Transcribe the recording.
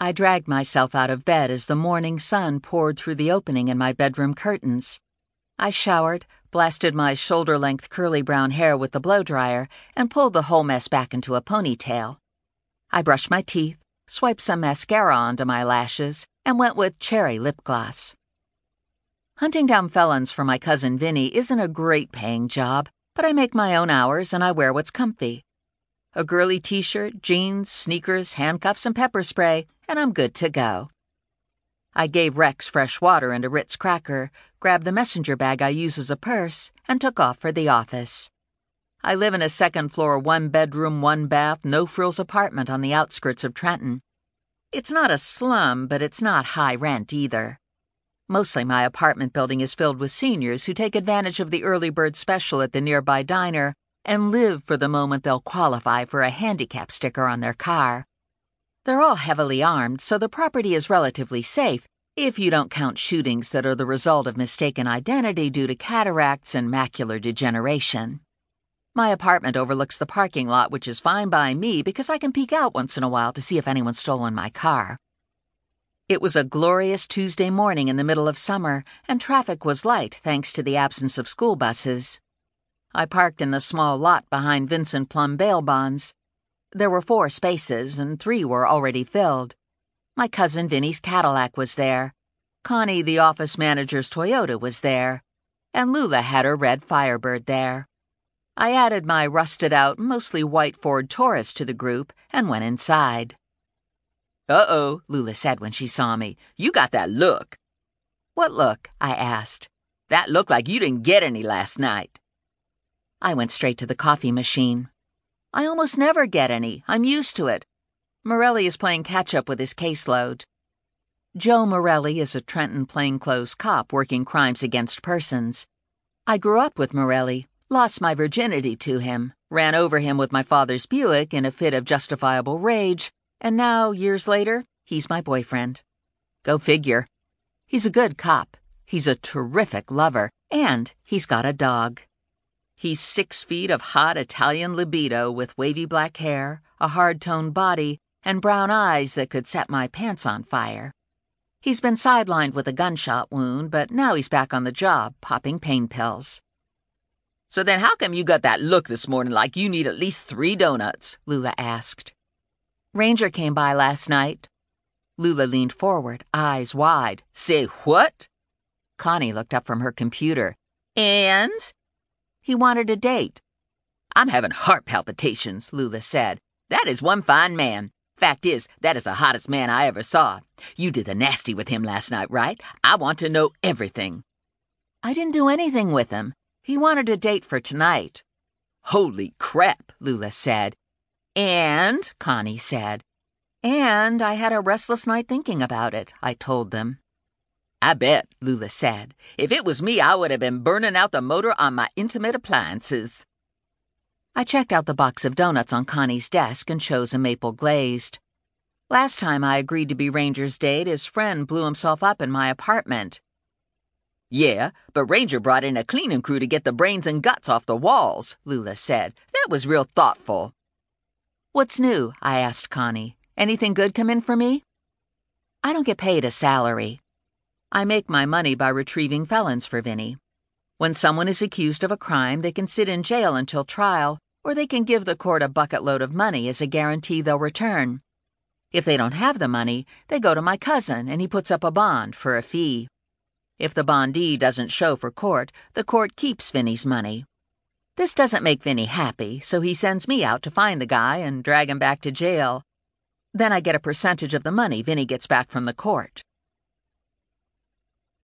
I dragged myself out of bed as the morning sun poured through the opening in my bedroom curtains. I showered, blasted my shoulder length curly brown hair with the blow dryer, and pulled the whole mess back into a ponytail. I brushed my teeth, swiped some mascara onto my lashes, and went with cherry lip gloss. Hunting down felons for my cousin Vinny isn't a great paying job, but I make my own hours and I wear what's comfy. A girly t shirt, jeans, sneakers, handcuffs, and pepper spray, and I'm good to go. I gave Rex fresh water and a Ritz cracker, grabbed the messenger bag I use as a purse, and took off for the office. I live in a second floor, one bedroom, one bath, no frills apartment on the outskirts of Trenton. It's not a slum, but it's not high rent either. Mostly my apartment building is filled with seniors who take advantage of the early bird special at the nearby diner and live for the moment they'll qualify for a handicap sticker on their car. They're all heavily armed, so the property is relatively safe if you don't count shootings that are the result of mistaken identity due to cataracts and macular degeneration. My apartment overlooks the parking lot, which is fine by me because I can peek out once in a while to see if anyone's stolen my car. It was a glorious Tuesday morning in the middle of summer, and traffic was light thanks to the absence of school buses. I parked in the small lot behind Vincent Plum bail bonds. There were four spaces, and three were already filled. My cousin Vinny's Cadillac was there. Connie, the office manager's Toyota, was there. And Lula had her red Firebird there. I added my rusted out, mostly white Ford Taurus to the group and went inside. Uh oh, Lula said when she saw me. You got that look. What look? I asked. That looked like you didn't get any last night. I went straight to the coffee machine. I almost never get any. I'm used to it. Morelli is playing catch up with his caseload. Joe Morelli is a Trenton plainclothes cop working crimes against persons. I grew up with Morelli, lost my virginity to him, ran over him with my father's Buick in a fit of justifiable rage, and now, years later, he's my boyfriend. Go figure. He's a good cop, he's a terrific lover, and he's got a dog. He's six feet of hot Italian libido with wavy black hair, a hard toned body, and brown eyes that could set my pants on fire. He's been sidelined with a gunshot wound, but now he's back on the job, popping pain pills. So then how come you got that look this morning like you need at least three donuts? Lula asked. Ranger came by last night. Lula leaned forward, eyes wide. Say what? Connie looked up from her computer. And? He wanted a date. I'm having heart palpitations, Lula said. That is one fine man. Fact is, that is the hottest man I ever saw. You did the nasty with him last night, right? I want to know everything. I didn't do anything with him. He wanted a date for tonight. Holy crap, Lula said. And, Connie said. And I had a restless night thinking about it, I told them. I bet, Lula said. If it was me, I would have been burning out the motor on my intimate appliances. I checked out the box of donuts on Connie's desk and chose a maple glazed. Last time I agreed to be Ranger's date, his friend blew himself up in my apartment. Yeah, but Ranger brought in a cleaning crew to get the brains and guts off the walls, Lula said. That was real thoughtful. What's new? I asked Connie. Anything good come in for me? I don't get paid a salary. I make my money by retrieving felons for Vinny. When someone is accused of a crime, they can sit in jail until trial, or they can give the court a bucket load of money as a guarantee they'll return. If they don't have the money, they go to my cousin and he puts up a bond for a fee. If the bondee doesn't show for court, the court keeps Vinny's money. This doesn't make Vinny happy, so he sends me out to find the guy and drag him back to jail. Then I get a percentage of the money Vinny gets back from the court.